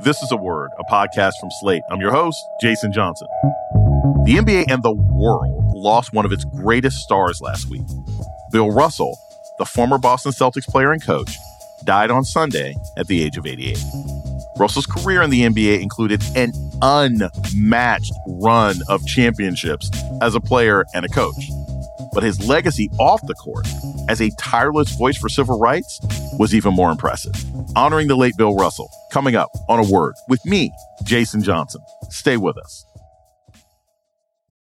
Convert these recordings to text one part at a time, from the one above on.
This is a word, a podcast from Slate. I'm your host, Jason Johnson. The NBA and the world lost one of its greatest stars last week. Bill Russell, the former Boston Celtics player and coach, died on Sunday at the age of 88. Russell's career in the NBA included an unmatched run of championships as a player and a coach. But his legacy off the court as a tireless voice for civil rights was even more impressive. Honoring the late Bill Russell, coming up on a word with me, Jason Johnson. Stay with us.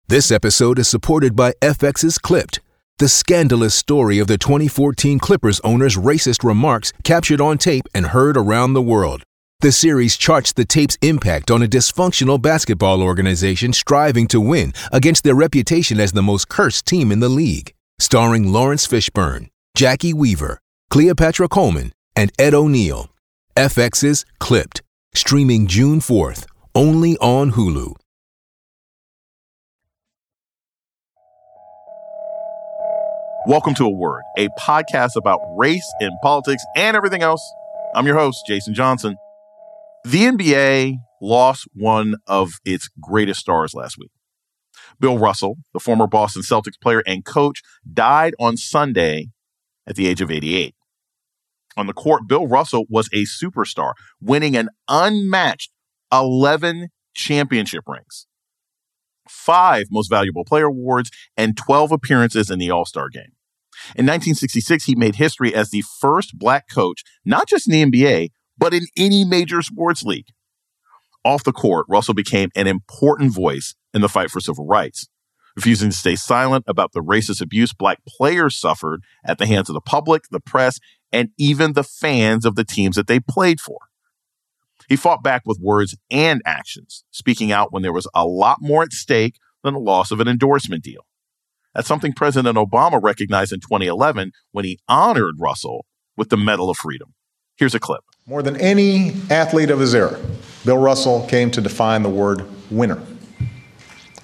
This episode is supported by FX's Clipped, the scandalous story of the 2014 Clippers owner's racist remarks captured on tape and heard around the world. The series charts the tape's impact on a dysfunctional basketball organization striving to win against their reputation as the most cursed team in the league starring Laurence Fishburne, Jacki Weaver, Cleopatra Coleman, and Ed O'Neill. FX's Clipped, streaming June 4th, only on Hulu. Welcome to A Word, a podcast about race and politics and everything else. I'm your host, Jason Johnson. The NBA lost one of its greatest stars last week. Bill Russell, the former Boston Celtics player and coach, died on Sunday at the age of 88. On the court, Bill Russell was a superstar, winning an unmatched 11 championship rings, five most valuable player awards, and 12 appearances in the All Star game. In 1966, he made history as the first black coach, not just in the NBA, but in any major sports league. Off the court, Russell became an important voice in the fight for civil rights, refusing to stay silent about the racist abuse black players suffered at the hands of the public, the press, and even the fans of the teams that they played for. He fought back with words and actions, speaking out when there was a lot more at stake than the loss of an endorsement deal. That's something President Obama recognized in 2011 when he honored Russell with the Medal of Freedom. Here's a clip. More than any athlete of his era, Bill Russell came to define the word winner.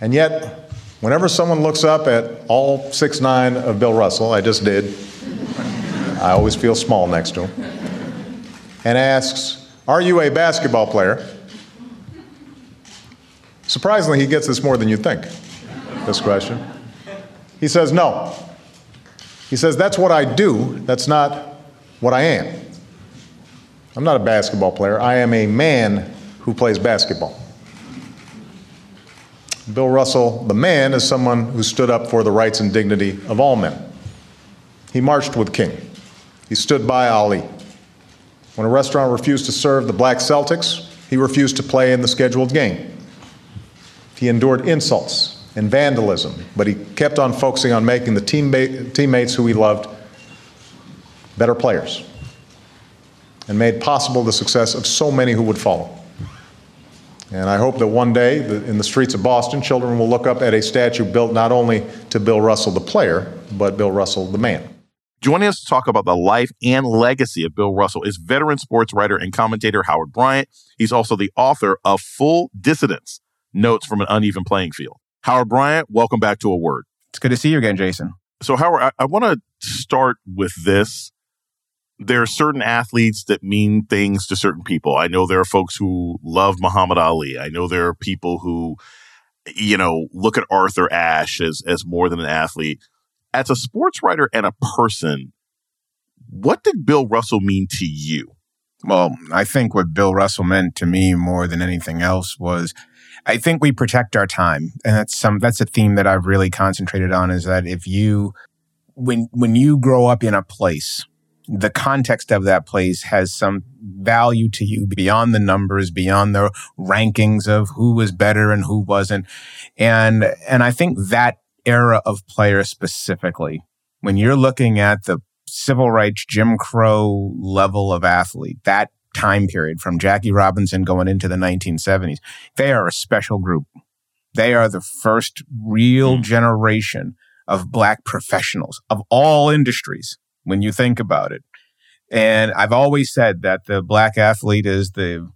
And yet, whenever someone looks up at all six nine of Bill Russell, I just did, I always feel small next to him, and asks, Are you a basketball player? Surprisingly, he gets this more than you think, this question. He says, No. He says, That's what I do, that's not what I am. I'm not a basketball player, I am a man who plays basketball. Bill Russell, the man, is someone who stood up for the rights and dignity of all men. He marched with King. He stood by Ali. When a restaurant refused to serve the black Celtics, he refused to play in the scheduled game. He endured insults and vandalism, but he kept on focusing on making the teammate, teammates who he loved better players and made possible the success of so many who would follow. And I hope that one day in the streets of Boston, children will look up at a statue built not only to Bill Russell, the player, but Bill Russell, the man. Joining us to talk about the life and legacy of Bill Russell is veteran sports writer and commentator Howard Bryant. He's also the author of Full Dissidence Notes from an Uneven Playing Field. Howard Bryant, welcome back to A Word. It's good to see you again, Jason. So, Howard, I, I want to start with this there are certain athletes that mean things to certain people. I know there are folks who love Muhammad Ali. I know there are people who, you know, look at Arthur Ashe as, as more than an athlete. As a sports writer and a person, what did Bill Russell mean to you? Well, I think what Bill Russell meant to me more than anything else was I think we protect our time. And that's some that's a theme that I've really concentrated on is that if you when when you grow up in a place the context of that place has some value to you beyond the numbers, beyond the rankings of who was better and who wasn't. And, and I think that era of player specifically, when you're looking at the civil rights, Jim Crow level of athlete, that time period from Jackie Robinson going into the 1970s, they are a special group. They are the first real mm. generation of black professionals of all industries when you think about it. And I've always said that the black athlete is the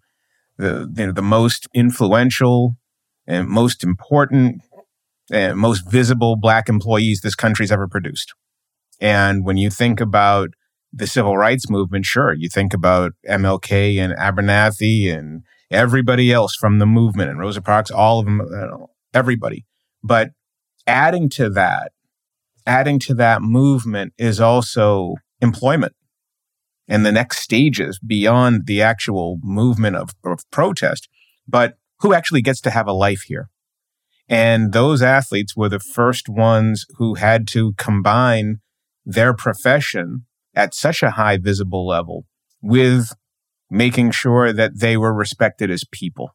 the you know, the most influential and most important and most visible black employees this country's ever produced. And when you think about the civil rights movement, sure, you think about MLK and Abernathy and everybody else from the movement and Rosa Parks, all of them, uh, everybody. But adding to that, adding to that movement is also employment and the next stages beyond the actual movement of, of protest, but who actually gets to have a life here. And those athletes were the first ones who had to combine their profession at such a high visible level with making sure that they were respected as people.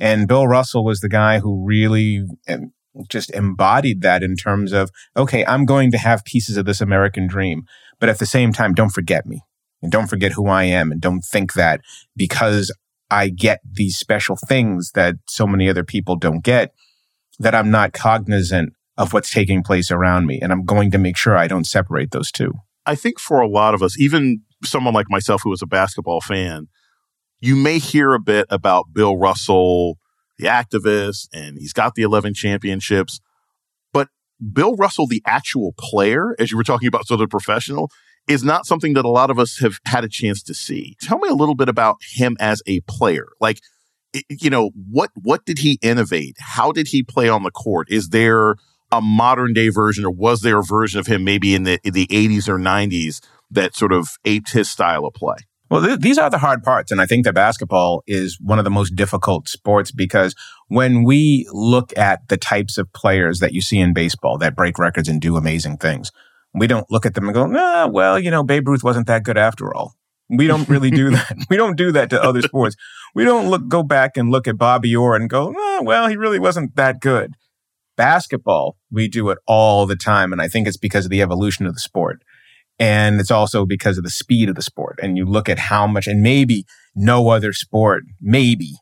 And Bill Russell was the guy who really just embodied that in terms of, okay, I'm going to have pieces of this American dream, but at the same time, don't forget me and don't forget who I am and don't think that because I get these special things that so many other people don't get, that I'm not cognizant of what's taking place around me. And I'm going to make sure I don't separate those two. I think for a lot of us, even someone like myself who was a basketball fan, you may hear a bit about Bill Russell, the activist, and he's got the 11 championships. But Bill Russell, the actual player, as you were talking about, sort of professional, is not something that a lot of us have had a chance to see. Tell me a little bit about him as a player. Like, you know, what what did he innovate? How did he play on the court? Is there a modern day version, or was there a version of him maybe in the in the 80s or 90s that sort of aped his style of play? Well, th- these are the hard parts. And I think that basketball is one of the most difficult sports because when we look at the types of players that you see in baseball that break records and do amazing things, we don't look at them and go, nah, well, you know, Babe Ruth wasn't that good after all. We don't really do that. We don't do that to other sports. We don't look, go back and look at Bobby Orr and go, oh, well, he really wasn't that good. Basketball, we do it all the time. And I think it's because of the evolution of the sport. And it's also because of the speed of the sport. And you look at how much, and maybe no other sport, maybe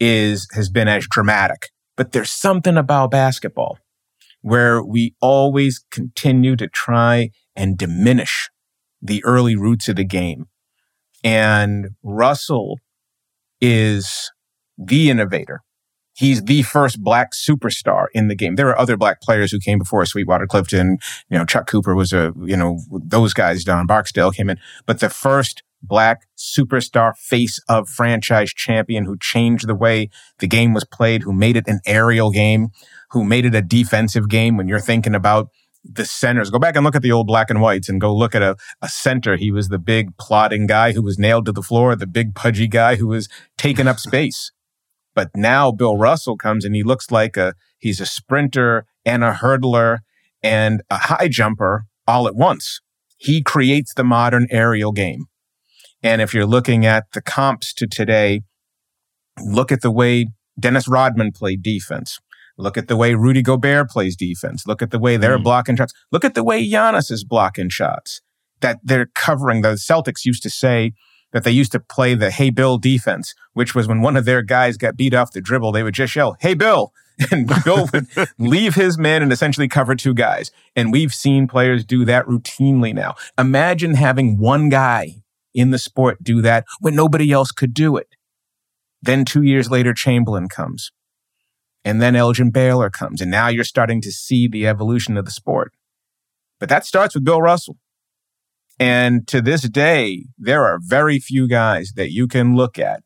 is, has been as dramatic, but there's something about basketball where we always continue to try and diminish the early roots of the game. And Russell is the innovator he's the first black superstar in the game. There are other black players who came before Sweetwater Clifton. You know, Chuck Cooper was a, you know, those guys, Don Barksdale came in, but the first black superstar face of franchise champion who changed the way the game was played, who made it an aerial game, who made it a defensive game when you're thinking about the centers. Go back and look at the old black and whites and go look at a, a center. He was the big plodding guy who was nailed to the floor, the big pudgy guy who was taking up space. But now Bill Russell comes and he looks like a he's a sprinter and a hurdler and a high jumper all at once. He creates the modern aerial game. And if you're looking at the comps to today, look at the way Dennis Rodman played defense. Look at the way Rudy Gobert plays defense. Look at the way they're mm. blocking shots. Look at the way Giannis is blocking shots. That they're covering. The Celtics used to say that they used to play the Hey Bill defense, which was when one of their guys got beat off the dribble, they would just yell, Hey Bill. And Bill would leave his man and essentially cover two guys. And we've seen players do that routinely now. Imagine having one guy in the sport do that when nobody else could do it. Then two years later, Chamberlain comes. And then Elgin Baylor comes. And now you're starting to see the evolution of the sport. But that starts with Bill Russell. And to this day, there are very few guys that you can look at.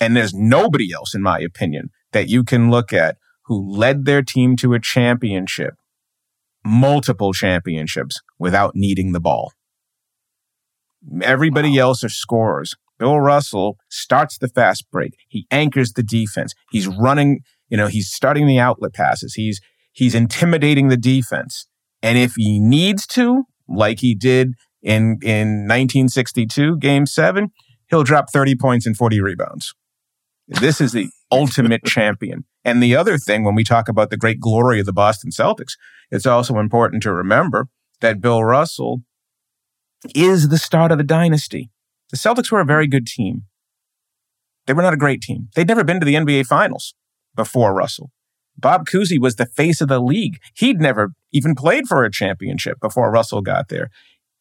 And there's nobody else, in my opinion, that you can look at who led their team to a championship, multiple championships without needing the ball. Everybody wow. else are scorers. Bill Russell starts the fast break. He anchors the defense. He's running, you know, he's starting the outlet passes. He's, he's intimidating the defense. And if he needs to, like he did in in 1962 game 7 he'll drop 30 points and 40 rebounds. This is the ultimate champion. And the other thing when we talk about the great glory of the Boston Celtics it's also important to remember that Bill Russell is the start of the dynasty. The Celtics were a very good team. They were not a great team. They'd never been to the NBA finals before Russell Bob Cousy was the face of the league. He'd never even played for a championship before Russell got there.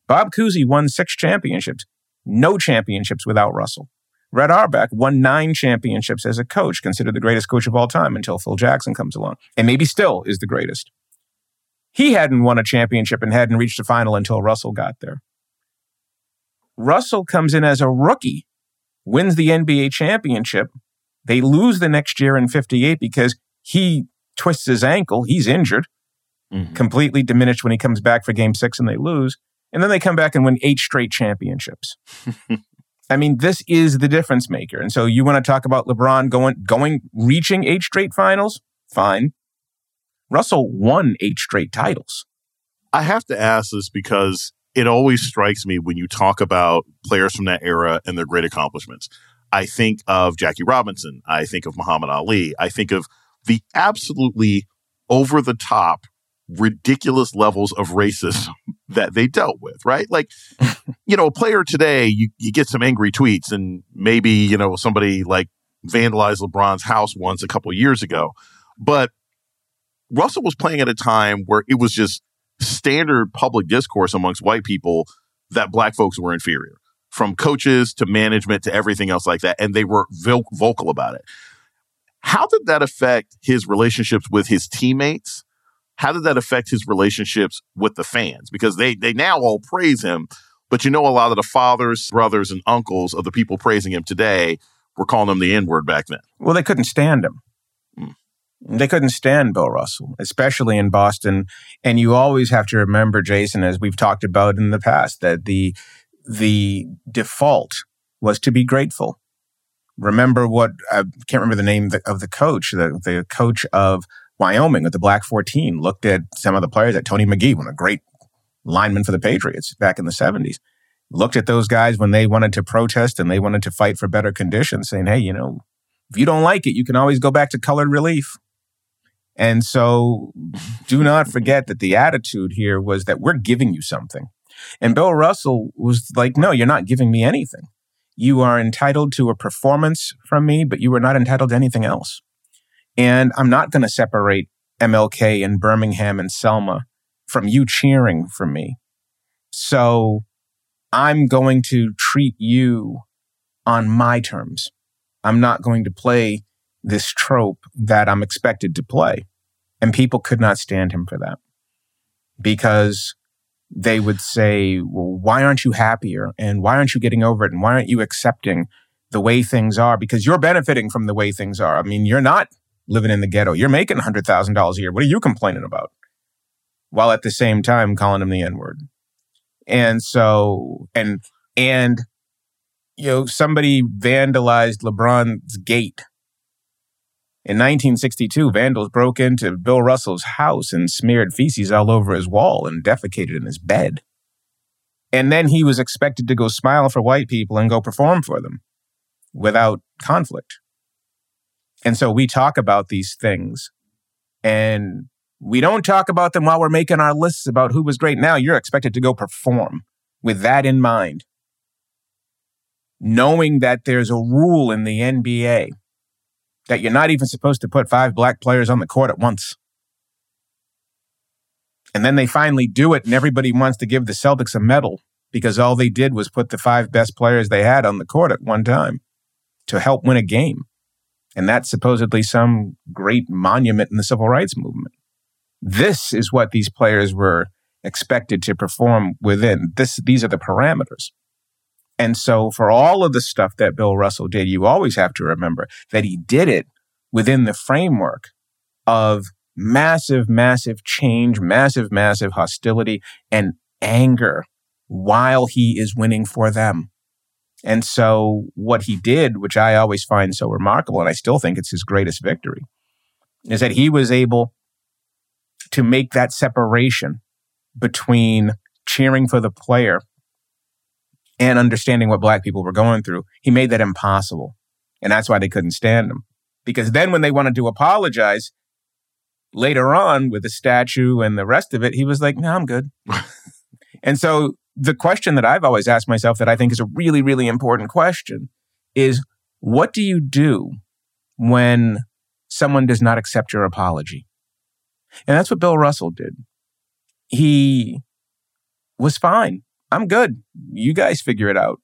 Bob Cousy won six championships, no championships without Russell. Red Auerbach won nine championships as a coach, considered the greatest coach of all time until Phil Jackson comes along, and maybe still is the greatest. He hadn't won a championship and hadn't reached a final until Russell got there. Russell comes in as a rookie, wins the NBA championship. They lose the next year in 58 because he twists his ankle. He's injured, mm-hmm. completely diminished when he comes back for game six and they lose. And then they come back and win eight straight championships. I mean, this is the difference maker. And so you want to talk about LeBron going, going, reaching eight straight finals? Fine. Russell won eight straight titles. I have to ask this because it always strikes me when you talk about players from that era and their great accomplishments. I think of Jackie Robinson. I think of Muhammad Ali. I think of the absolutely over the top, ridiculous levels of racism that they dealt with, right? Like, you know, a player today, you, you get some angry tweets and maybe, you know, somebody like vandalized LeBron's house once a couple years ago. But Russell was playing at a time where it was just standard public discourse amongst white people that black folks were inferior from coaches to management to everything else like that. And they were vocal about it. How did that affect his relationships with his teammates? How did that affect his relationships with the fans? Because they, they now all praise him, but you know, a lot of the fathers, brothers, and uncles of the people praising him today were calling him the N word back then. Well, they couldn't stand him. Hmm. They couldn't stand Bill Russell, especially in Boston. And you always have to remember, Jason, as we've talked about in the past, that the the default was to be grateful. Remember what I can't remember the name of the coach, the, the coach of Wyoming with the Black 14 looked at some of the players at Tony McGee, one a great lineman for the Patriots back in the 70s. Looked at those guys when they wanted to protest and they wanted to fight for better conditions, saying, hey, you know, if you don't like it, you can always go back to colored relief. And so do not forget that the attitude here was that we're giving you something. And Bill Russell was like, no, you're not giving me anything. You are entitled to a performance from me, but you are not entitled to anything else. And I'm not going to separate MLK and Birmingham and Selma from you cheering for me. So I'm going to treat you on my terms. I'm not going to play this trope that I'm expected to play. And people could not stand him for that because they would say, well, why aren't you happier? And why aren't you getting over it? And why aren't you accepting the way things are? Because you're benefiting from the way things are. I mean, you're not living in the ghetto. You're making $100,000 a year. What are you complaining about? While at the same time calling him the N word. And so, and, and, you know, somebody vandalized LeBron's gate in 1962, vandals broke into Bill Russell's house and smeared feces all over his wall and defecated in his bed. And then he was expected to go smile for white people and go perform for them without conflict. And so we talk about these things and we don't talk about them while we're making our lists about who was great. Now you're expected to go perform with that in mind, knowing that there's a rule in the NBA that you're not even supposed to put five black players on the court at once. And then they finally do it, and everybody wants to give the Celtics a medal because all they did was put the five best players they had on the court at one time to help win a game. And that's supposedly some great monument in the civil rights movement. This is what these players were expected to perform within. This, these are the parameters. And so for all of the stuff that Bill Russell did, you always have to remember that he did it within the framework of massive, massive change, massive, massive hostility and anger while he is winning for them. And so what he did, which I always find so remarkable, and I still think it's his greatest victory, is that he was able to make that separation between cheering for the player and understanding what black people were going through, he made that impossible. And that's why they couldn't stand him. Because then when they wanted to apologize later on with the statue and the rest of it, he was like, no, I'm good. and so the question that I've always asked myself that I think is a really, really important question is what do you do when someone does not accept your apology? And that's what Bill Russell did. He was fine. I'm good. You guys figure it out.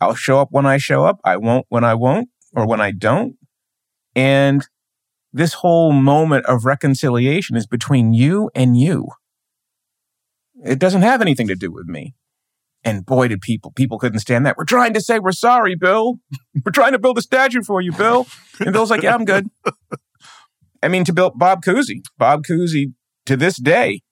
I'll show up when I show up. I won't when I won't or when I don't. And this whole moment of reconciliation is between you and you. It doesn't have anything to do with me. And boy, did people, people couldn't stand that. We're trying to say we're sorry, Bill. we're trying to build a statue for you, Bill. And Bill's like, yeah, I'm good. I mean, to build Bob Cousy, Bob Cousy to this day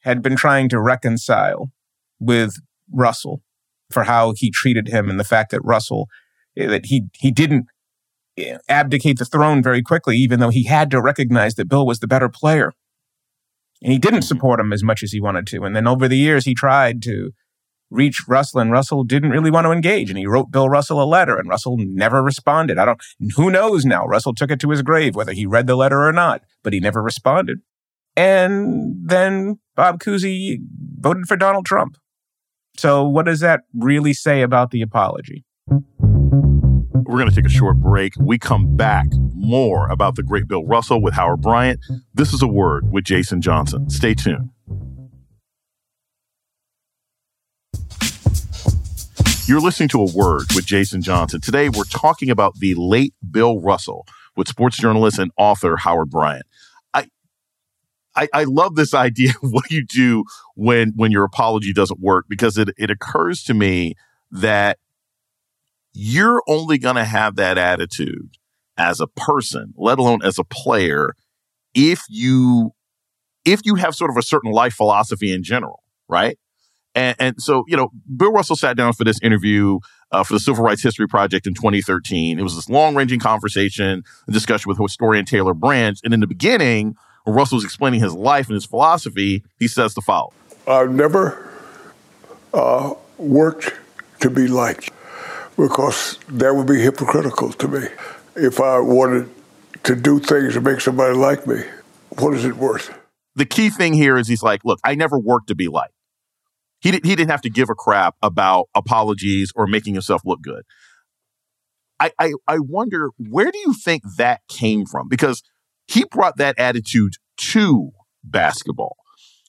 had been trying to reconcile with Russell for how he treated him and the fact that Russell, eh, that he, he didn't eh, abdicate the throne very quickly, even though he had to recognize that Bill was the better player. And he didn't support him as much as he wanted to. And then over the years, he tried to reach Russell, and Russell didn't really want to engage. And he wrote Bill Russell a letter, and Russell never responded. I don't, who knows now? Russell took it to his grave, whether he read the letter or not, but he never responded. And then Bob Cousy voted for Donald Trump. So, what does that really say about the apology? We're going to take a short break. We come back more about the great Bill Russell with Howard Bryant. This is a word with Jason Johnson. Stay tuned. You're listening to A Word with Jason Johnson. Today, we're talking about the late Bill Russell with sports journalist and author Howard Bryant. I, I, love this idea of what you do when when your apology doesn't work because it, it occurs to me that you're only going to have that attitude as a person, let alone as a player, if you if you have sort of a certain life philosophy in general, right? And, and so, you know, Bill Russell sat down for this interview uh, for the Civil Rights History Project in 2013. It was this long ranging conversation, a discussion with historian Taylor Branch. And in the beginning, when Russell was explaining his life and his philosophy, he says the following I've never uh, worked to be liked because that would be hypocritical to me. If I wanted to do things to make somebody like me, what is it worth? The key thing here is he's like, look, I never worked to be liked. He, did, he didn't have to give a crap about apologies or making himself look good. I, I, I wonder, where do you think that came from? Because he brought that attitude to basketball.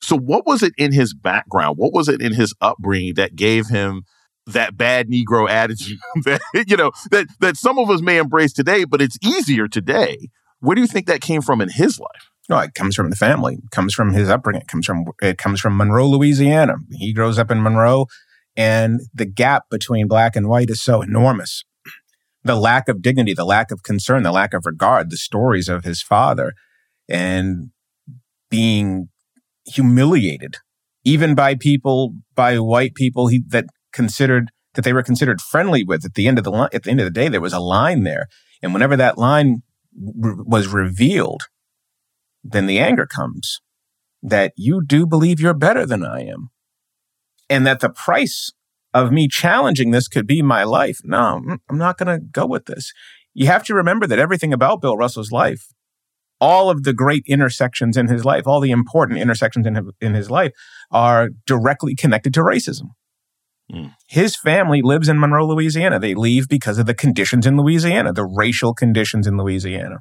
So, what was it in his background? What was it in his upbringing that gave him that bad Negro attitude that you know that that some of us may embrace today, but it's easier today? Where do you think that came from in his life? No, it comes from the family. It comes from his upbringing. It comes from it comes from Monroe, Louisiana. He grows up in Monroe, and the gap between black and white is so enormous. The lack of dignity, the lack of concern, the lack of regard, the stories of his father, and being humiliated, even by people, by white people he, that considered that they were considered friendly with. At the end of the line, at the end of the day, there was a line there, and whenever that line was revealed, then the anger comes that you do believe you're better than I am. And that the price of me challenging this could be my life. No, I'm not going to go with this. You have to remember that everything about Bill Russell's life, all of the great intersections in his life, all the important intersections in his, in his life are directly connected to racism. Mm. His family lives in Monroe, Louisiana. They leave because of the conditions in Louisiana, the racial conditions in Louisiana.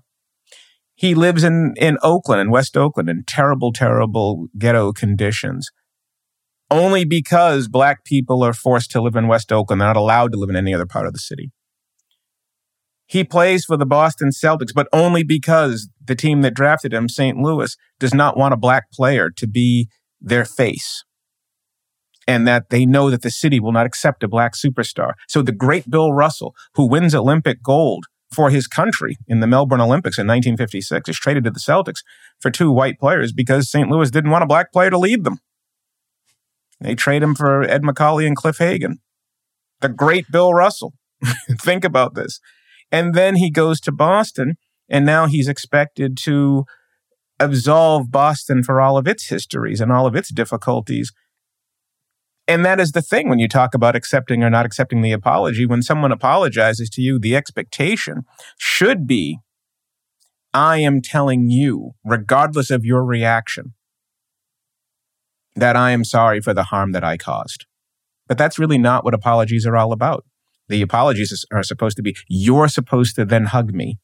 He lives in, in Oakland, in West Oakland, in terrible, terrible ghetto conditions. Only because black people are forced to live in West Oakland, they're not allowed to live in any other part of the city. He plays for the Boston Celtics, but only because the team that drafted him, St. Louis, does not want a black player to be their face. And that they know that the city will not accept a black superstar. So the great Bill Russell, who wins Olympic gold for his country in the Melbourne Olympics in 1956 is traded to the Celtics for two white players because St. Louis didn't want a black player to lead them. They trade him for Ed Macauley and Cliff Hagan. The great Bill Russell. Think about this. And then he goes to Boston, and now he's expected to absolve Boston for all of its histories and all of its difficulties and that is the thing when you talk about accepting or not accepting the apology. When someone apologizes to you, the expectation should be I am telling you, regardless of your reaction, that I am sorry for the harm that I caused. But that's really not what apologies are all about. The apologies are supposed to be you're supposed to then hug me.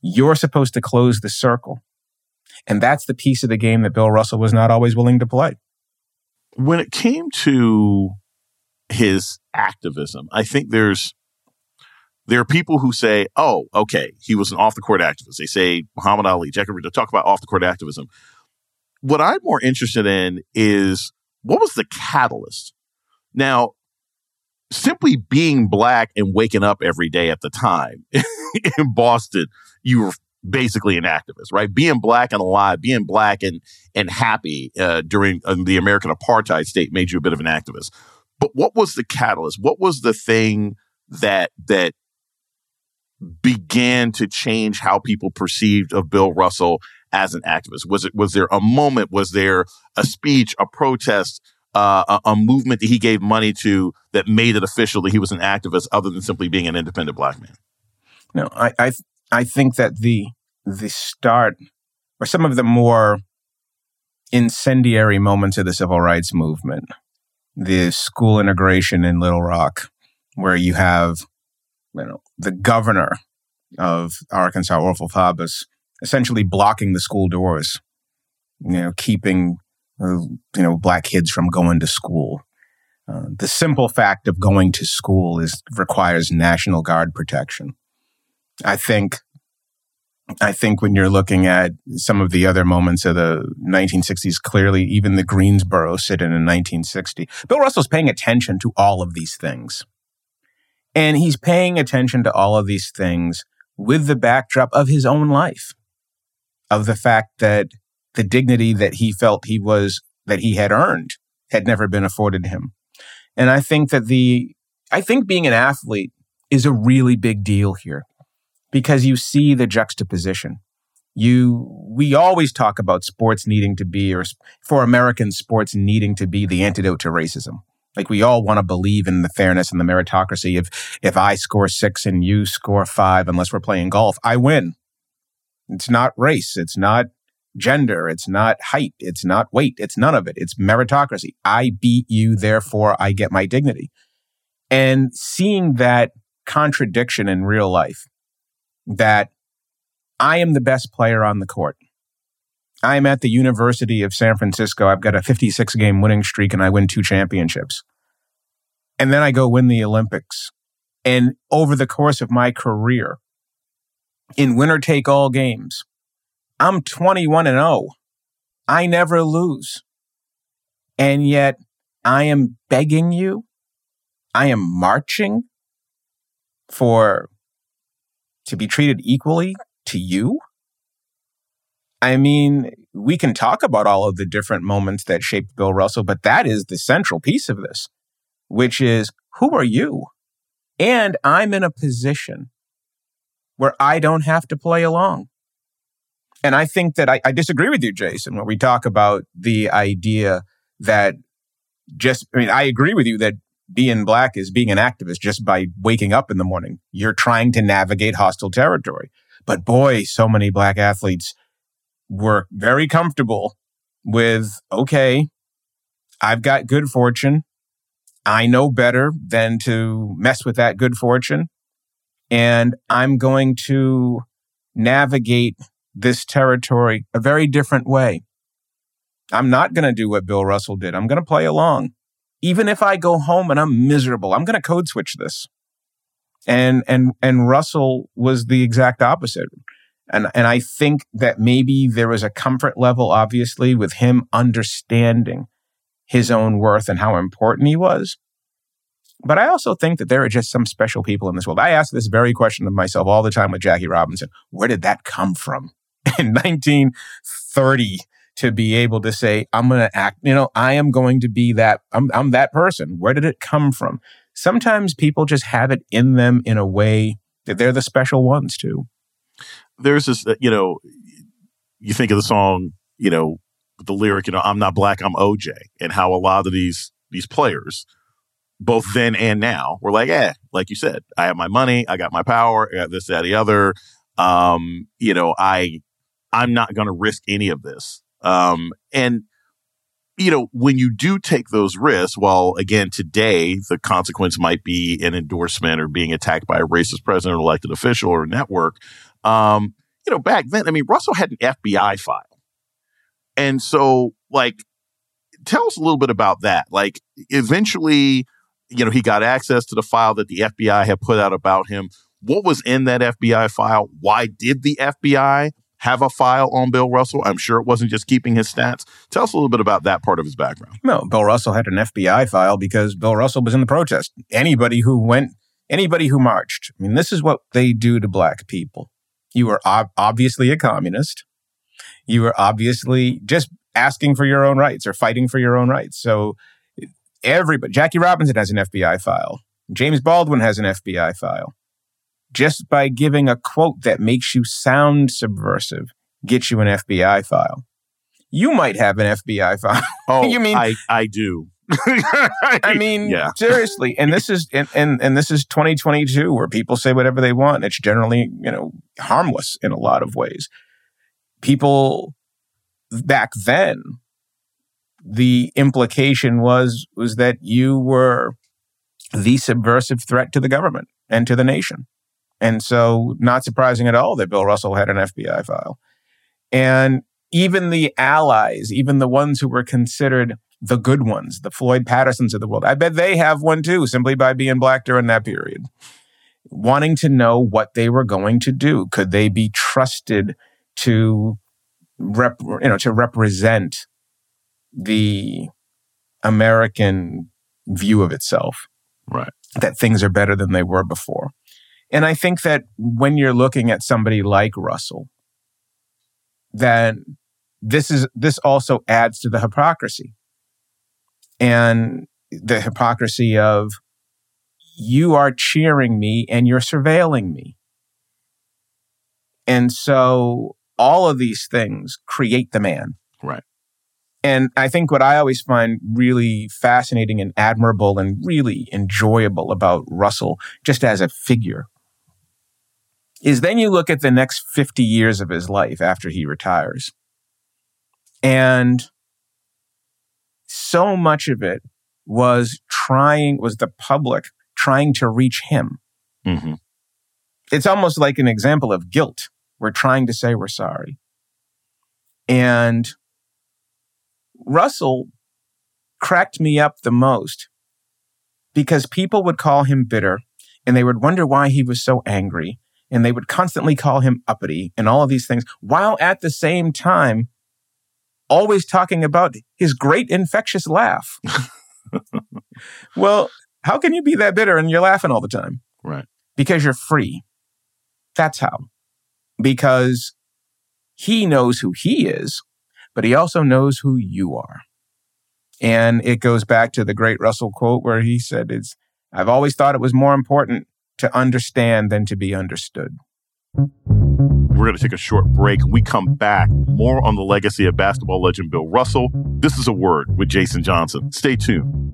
You're supposed to close the circle. And that's the piece of the game that Bill Russell was not always willing to play when it came to his activism, I think there's there are people who say, "Oh, okay, he was an off the court activist." They say Muhammad Ali, Jackie Reed, talk about off the court activism. What I'm more interested in is what was the catalyst Now, simply being black and waking up every day at the time in Boston, you were basically an activist, right? Being black and alive, being black and and happy uh, during uh, the American apartheid state made you a bit of an activist. But what was the catalyst? What was the thing that that began to change how people perceived of Bill Russell as an activist? Was it was there a moment? Was there a speech, a protest, uh, a, a, movement that he gave money to that made it official that he was an activist, other than simply being an independent black man? No, I I, I think that the the start or some of the more incendiary moments of the civil rights movement, the school integration in Little Rock, where you have you know the governor of Arkansas, Orval Faubus, essentially blocking the school doors, you know, keeping uh, you know black kids from going to school. Uh, the simple fact of going to school is requires National Guard protection. I think I think when you're looking at some of the other moments of the 1960s, clearly even the Greensboro sit-in in 1960, Bill Russell's paying attention to all of these things. And he's paying attention to all of these things with the backdrop of his own life, of the fact that the dignity that he felt he was, that he had earned had never been afforded him. And I think that the, I think being an athlete is a really big deal here because you see the juxtaposition. You, we always talk about sports needing to be, or for American sports needing to be the antidote to racism. Like we all want to believe in the fairness and the meritocracy. If if I score six and you score five, unless we're playing golf, I win. It's not race. It's not gender. It's not height. It's not weight. It's none of it. It's meritocracy. I beat you, therefore I get my dignity. And seeing that contradiction in real life, that I am the best player on the court. I'm at the University of San Francisco. I've got a 56 game winning streak and I win two championships. And then I go win the Olympics. And over the course of my career, in winner take all games, I'm 21 and 0. I never lose. And yet I am begging you, I am marching for to be treated equally to you. I mean, we can talk about all of the different moments that shaped Bill Russell, but that is the central piece of this, which is who are you? And I'm in a position where I don't have to play along. And I think that I, I disagree with you, Jason, when we talk about the idea that just, I mean, I agree with you that being black is being an activist just by waking up in the morning. You're trying to navigate hostile territory. But boy, so many black athletes were very comfortable with, okay, I've got good fortune. I know better than to mess with that good fortune. And I'm going to navigate this territory a very different way. I'm not going to do what Bill Russell did. I'm going to play along. Even if I go home and I'm miserable, I'm going to code switch this. And, and, and Russell was the exact opposite. And, and I think that maybe there was a comfort level, obviously, with him understanding his own worth and how important he was. But I also think that there are just some special people in this world. I ask this very question of myself all the time with Jackie Robinson. Where did that come from? In 1930, to be able to say, I'm going to act, you know, I am going to be that, I'm, I'm that person. Where did it come from? Sometimes people just have it in them in a way that they're the special ones too there's this, you know, you think of the song, you know, the lyric, you know, I'm not black, I'm OJ, and how a lot of these these players, both then and now, were like, eh, like you said, I have my money, I got my power, I got this, that, the other. Um, you know, I I'm not to risk any of this. Um, and you know, when you do take those risks, well, again, today the consequence might be an endorsement or being attacked by a racist president or elected official or network. Um, you know, back then, I mean, Russell had an FBI file. And so, like, tell us a little bit about that. Like, eventually, you know, he got access to the file that the FBI had put out about him. What was in that FBI file? Why did the FBI have a file on Bill Russell? I'm sure it wasn't just keeping his stats. Tell us a little bit about that part of his background. No, Bill Russell had an FBI file because Bill Russell was in the protest. Anybody who went, anybody who marched. I mean, this is what they do to black people. You were ob- obviously a communist. You were obviously just asking for your own rights or fighting for your own rights. So everybody, Jackie Robinson has an FBI file. James Baldwin has an FBI file. Just by giving a quote that makes you sound subversive, gets you an FBI file. You might have an FBI file. Oh, you mean I, I do. I mean, yeah. seriously. And this is and, and and this is 2022 where people say whatever they want. And it's generally, you know, harmless in a lot of ways. People back then, the implication was was that you were the subversive threat to the government and to the nation. And so not surprising at all that Bill Russell had an FBI file. And even the allies, even the ones who were considered the good ones, the Floyd Pattersons of the world. I bet they have one too, simply by being black during that period. Wanting to know what they were going to do. Could they be trusted to rep, you know, to represent the American view of itself? Right. That things are better than they were before. And I think that when you're looking at somebody like Russell, then this is this also adds to the hypocrisy and the hypocrisy of you are cheering me and you're surveilling me. And so all of these things create the man. Right. And I think what I always find really fascinating and admirable and really enjoyable about Russell, just as a figure, is then you look at the next 50 years of his life after he retires. And so much of it was trying, was the public trying to reach him. Mm-hmm. It's almost like an example of guilt. We're trying to say we're sorry. And Russell cracked me up the most because people would call him bitter and they would wonder why he was so angry and they would constantly call him uppity and all of these things while at the same time always talking about his great infectious laugh. well, how can you be that bitter and you're laughing all the time? Right. Because you're free. That's how. Because he knows who he is, but he also knows who you are. And it goes back to the great Russell quote where he said, It's I've always thought it was more important to understand than to be understood. We're going to take a short break. We come back. More on the legacy of basketball legend Bill Russell. This is a word with Jason Johnson. Stay tuned.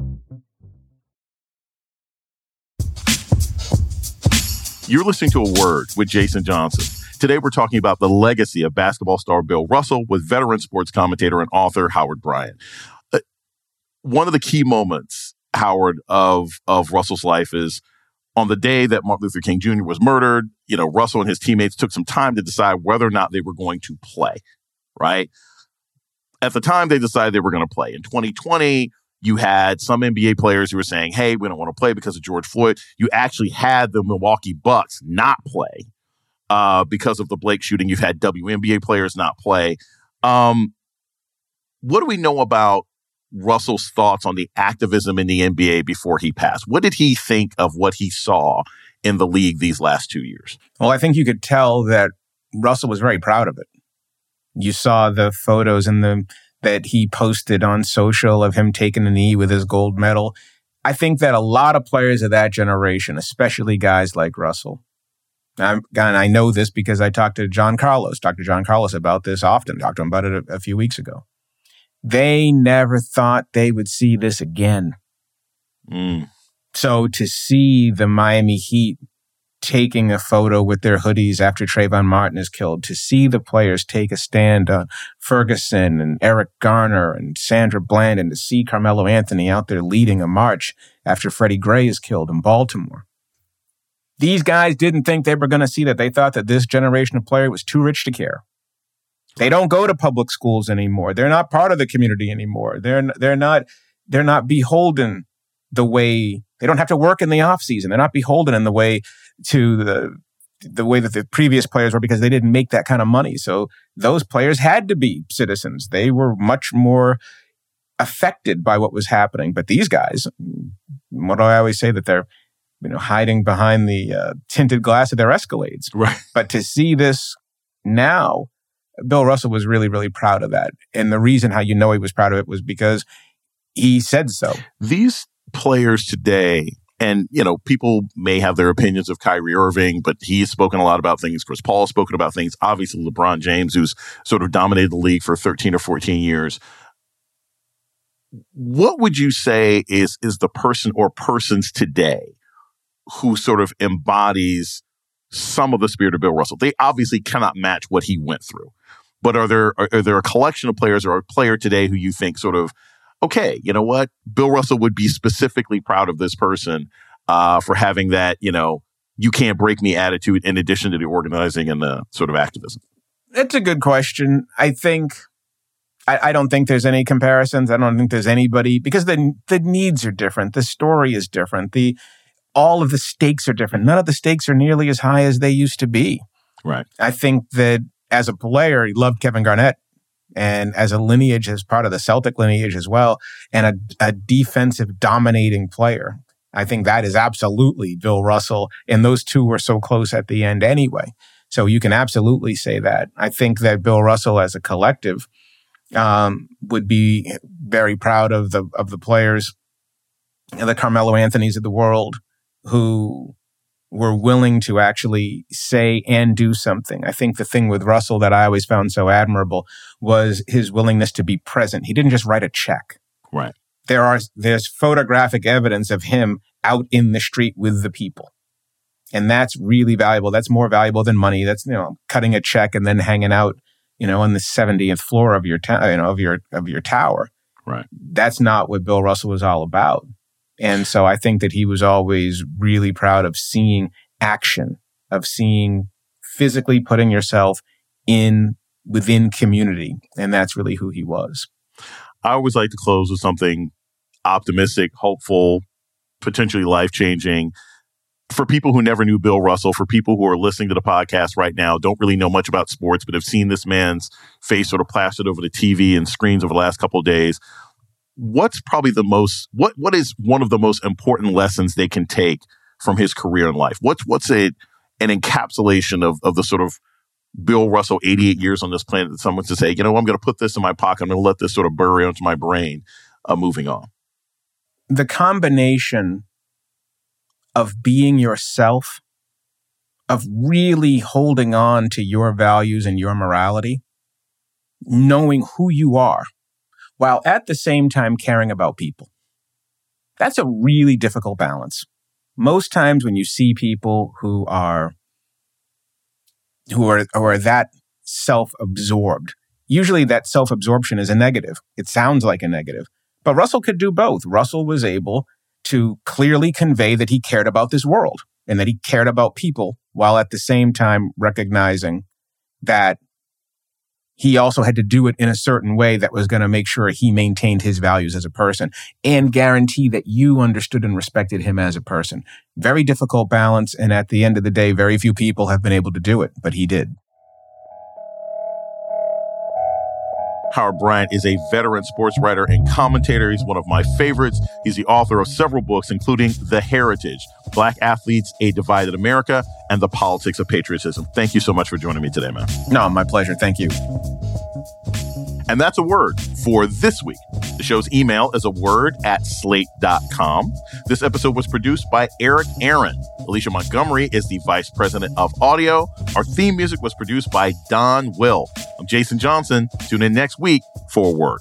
You're listening to a word with Jason Johnson. Today, we're talking about the legacy of basketball star Bill Russell with veteran sports commentator and author Howard Bryant. Uh, one of the key moments, Howard, of, of Russell's life is on the day that Martin Luther King Jr. was murdered, you know, Russell and his teammates took some time to decide whether or not they were going to play, right? At the time, they decided they were going to play. In 2020, you had some NBA players who were saying, hey, we don't want to play because of George Floyd. You actually had the Milwaukee Bucks not play uh, because of the Blake shooting. You've had WNBA players not play. Um, what do we know about Russell's thoughts on the activism in the NBA before he passed? What did he think of what he saw in the league these last two years? Well, I think you could tell that Russell was very proud of it. You saw the photos and the that he posted on social of him taking a knee with his gold medal. I think that a lot of players of that generation, especially guys like Russell, I'm, and I know this because I talked to John Carlos, Dr. John Carlos about this often, talked to him about it a, a few weeks ago. They never thought they would see this again. Mm. So to see the Miami Heat taking a photo with their hoodies after Trayvon Martin is killed, to see the players take a stand on Ferguson and Eric Garner and Sandra Bland, and to see Carmelo Anthony out there leading a march after Freddie Gray is killed in Baltimore. These guys didn't think they were going to see that. They thought that this generation of player was too rich to care. They don't go to public schools anymore. They're not part of the community anymore. They're they're not they're not beholden the way they don't have to work in the off season. They're not beholden in the way to the the way that the previous players were because they didn't make that kind of money. So those players had to be citizens. They were much more affected by what was happening. But these guys, mm, what do I always say that they're, you know, hiding behind the uh, tinted glass of their Escalades. Right. But to see this now, Bill Russell was really, really proud of that. And the reason how you know he was proud of it was because he said so. These players today, and you know, people may have their opinions of Kyrie Irving, but he's spoken a lot about things. Chris Paul has spoken about things. Obviously, LeBron James, who's sort of dominated the league for 13 or 14 years. What would you say is is the person or persons today who sort of embodies some of the spirit of Bill Russell? They obviously cannot match what he went through. But are there are, are there a collection of players or a player today who you think sort of okay, you know what? Bill Russell would be specifically proud of this person uh, for having that, you know, you can't break me attitude in addition to the organizing and the sort of activism? That's a good question. I think I, I, don't think there's any comparisons. I don't think there's anybody because the the needs are different. The story is different. The all of the stakes are different. None of the stakes are nearly as high as they used to be. Right. I think that as a player, he loved Kevin Garnett and as a lineage, as part of the Celtic lineage as well, and a, a defensive dominating player. I think that is absolutely Bill Russell. And those two were so close at the end anyway. So you can absolutely say that. I think that Bill Russell as a collective um, would be very proud of the of the players, the Carmelo Anthony's of the world, who were willing to actually say and do something. I think the thing with Russell that I always found so admirable was his willingness to be present. He didn't just write a check. Right. There are there's photographic evidence of him out in the street with the people. And that's really valuable. That's more valuable than money. That's you know cutting a check and then hanging out, you know, on the 70th floor of your ta- you know of your of your tower. Right. That's not what Bill Russell was all about. And so I think that he was always really proud of seeing action, of seeing physically putting yourself in within community. And that's really who he was. I always like to close with something optimistic, hopeful, potentially life changing. For people who never knew Bill Russell, for people who are listening to the podcast right now, don't really know much about sports, but have seen this man's face sort of plastered over the TV and screens over the last couple of days what's probably the most what what is one of the most important lessons they can take from his career in life? What's what's a an encapsulation of of the sort of Bill Russell 88 years on this planet that someone to say, you know, I'm going to put this in my pocket. I'm going to let this sort of bury into my brain. Uh, moving on. The combination of being yourself, of really holding on to your values and your morality, knowing who you are, while at the same time caring about people. That's a really difficult balance. Most times when you see people who are who are, who are that self-absorbed, usually that self-absorption is a negative. It sounds like a negative. But Russell could do both. Russell was able to clearly convey that he cared about this world and that he cared about people while at the same time recognizing that he also had to do it in a certain way that was going to make sure he maintained his values as a person and guarantee that you understood and respected him as a person. Very difficult balance. And at the end of the day, very few people have been able to do it, but he did. Howard Bryant is a veteran sports writer and commentator. He's one of my favorites. He's the author of several books, including The Heritage, Black Athletes, A Divided America, and The Politics of Patriotism. Thank you so much for joining me today, man. No, my pleasure. Thank you. And that's a word for this week. The show's email is a word at slate.com. This episode was produced by Eric Aaron. Alicia Montgomery is the vice president of audio. Our theme music was produced by Don Will. I'm Jason Johnson. Tune in next week for a word.